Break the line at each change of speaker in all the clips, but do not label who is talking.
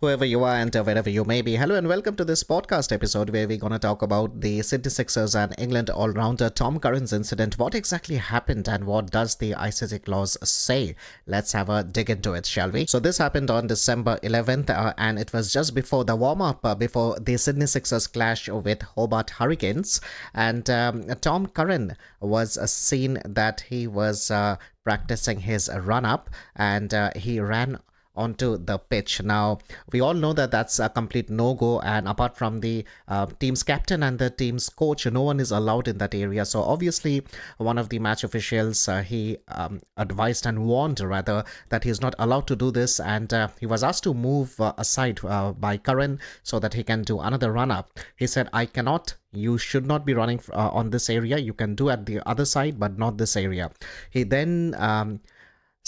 whoever you are and wherever you may be. Hello and welcome to this podcast episode where we're going to talk about the Sydney Sixers and England all rounder Tom Curran's incident. What exactly happened and what does the ICC clause say? Let's have a dig into it, shall we? So, this happened on December 11th uh, and it was just before the warm up, uh, before the Sydney Sixers clash with Hobart Hurricanes. And um, Tom Curran was uh, seen that he was uh, practicing his run up and uh, he ran onto the pitch. Now, we all know that that's a complete no go, and apart from the uh, team's captain and the team's coach, no one is allowed in that area. So, obviously, one of the match officials uh, he um, advised and warned rather that he's not allowed to do this, and uh, he was asked to move uh, aside uh, by Curran so that he can do another run up. He said, I cannot you should not be running uh, on this area you can do at the other side but not this area he then um,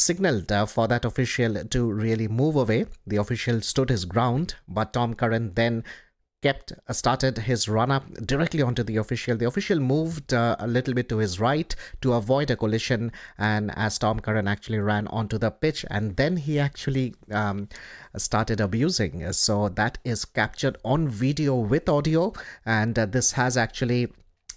signaled uh, for that official to really move away. The official stood his ground, but Tom Curran then kept uh, started his run up directly onto the official. The official moved uh, a little bit to his right to avoid a collision, and as Tom Curran actually ran onto the pitch, and then he actually um, started abusing. So that is captured on video with audio, and uh, this has actually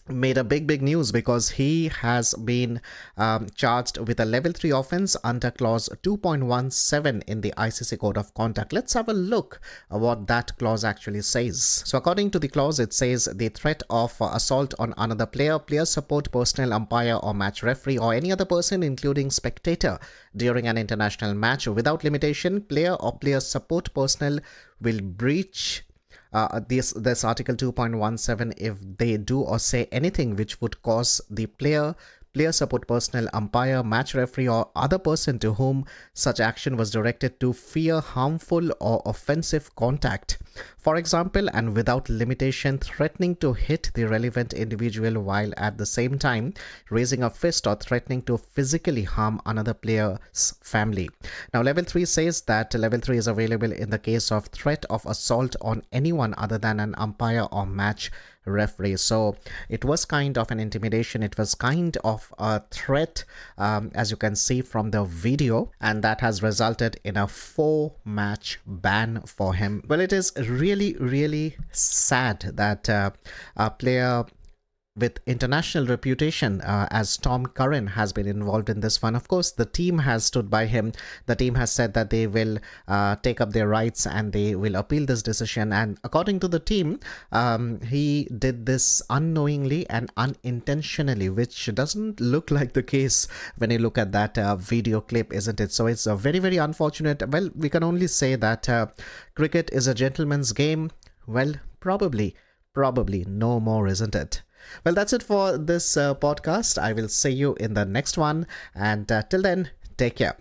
made a big big news because he has been um, charged with a level 3 offense under clause 2.17 in the ICC code of conduct. Let's have a look at what that clause actually says. So according to the clause it says the threat of assault on another player player support personnel umpire or match referee or any other person including spectator during an international match. Without limitation player or player support personnel will breach uh, this this article 2.17 if they do or say anything which would cause the player player support personnel, umpire, match referee, or other person to whom such action was directed to fear harmful or offensive contact. For example, and without limitation, threatening to hit the relevant individual while at the same time raising a fist or threatening to physically harm another player's family. Now, level 3 says that level 3 is available in the case of threat of assault on anyone other than an umpire or match referee. So it was kind of an intimidation, it was kind of a threat, um, as you can see from the video, and that has resulted in a four match ban for him. Well, it is really, really sad that uh, a player with international reputation uh, as Tom Curran has been involved in this one. Of course, the team has stood by him. The team has said that they will uh, take up their rights and they will appeal this decision. And according to the team, um, he did this unknowingly and unintentionally, which doesn't look like the case when you look at that uh, video clip, isn't it? So it's a very, very unfortunate. Well, we can only say that uh, cricket is a gentleman's game. Well, probably, probably no more, isn't it? Well, that's it for this uh, podcast. I will see you in the next one. And uh, till then, take care.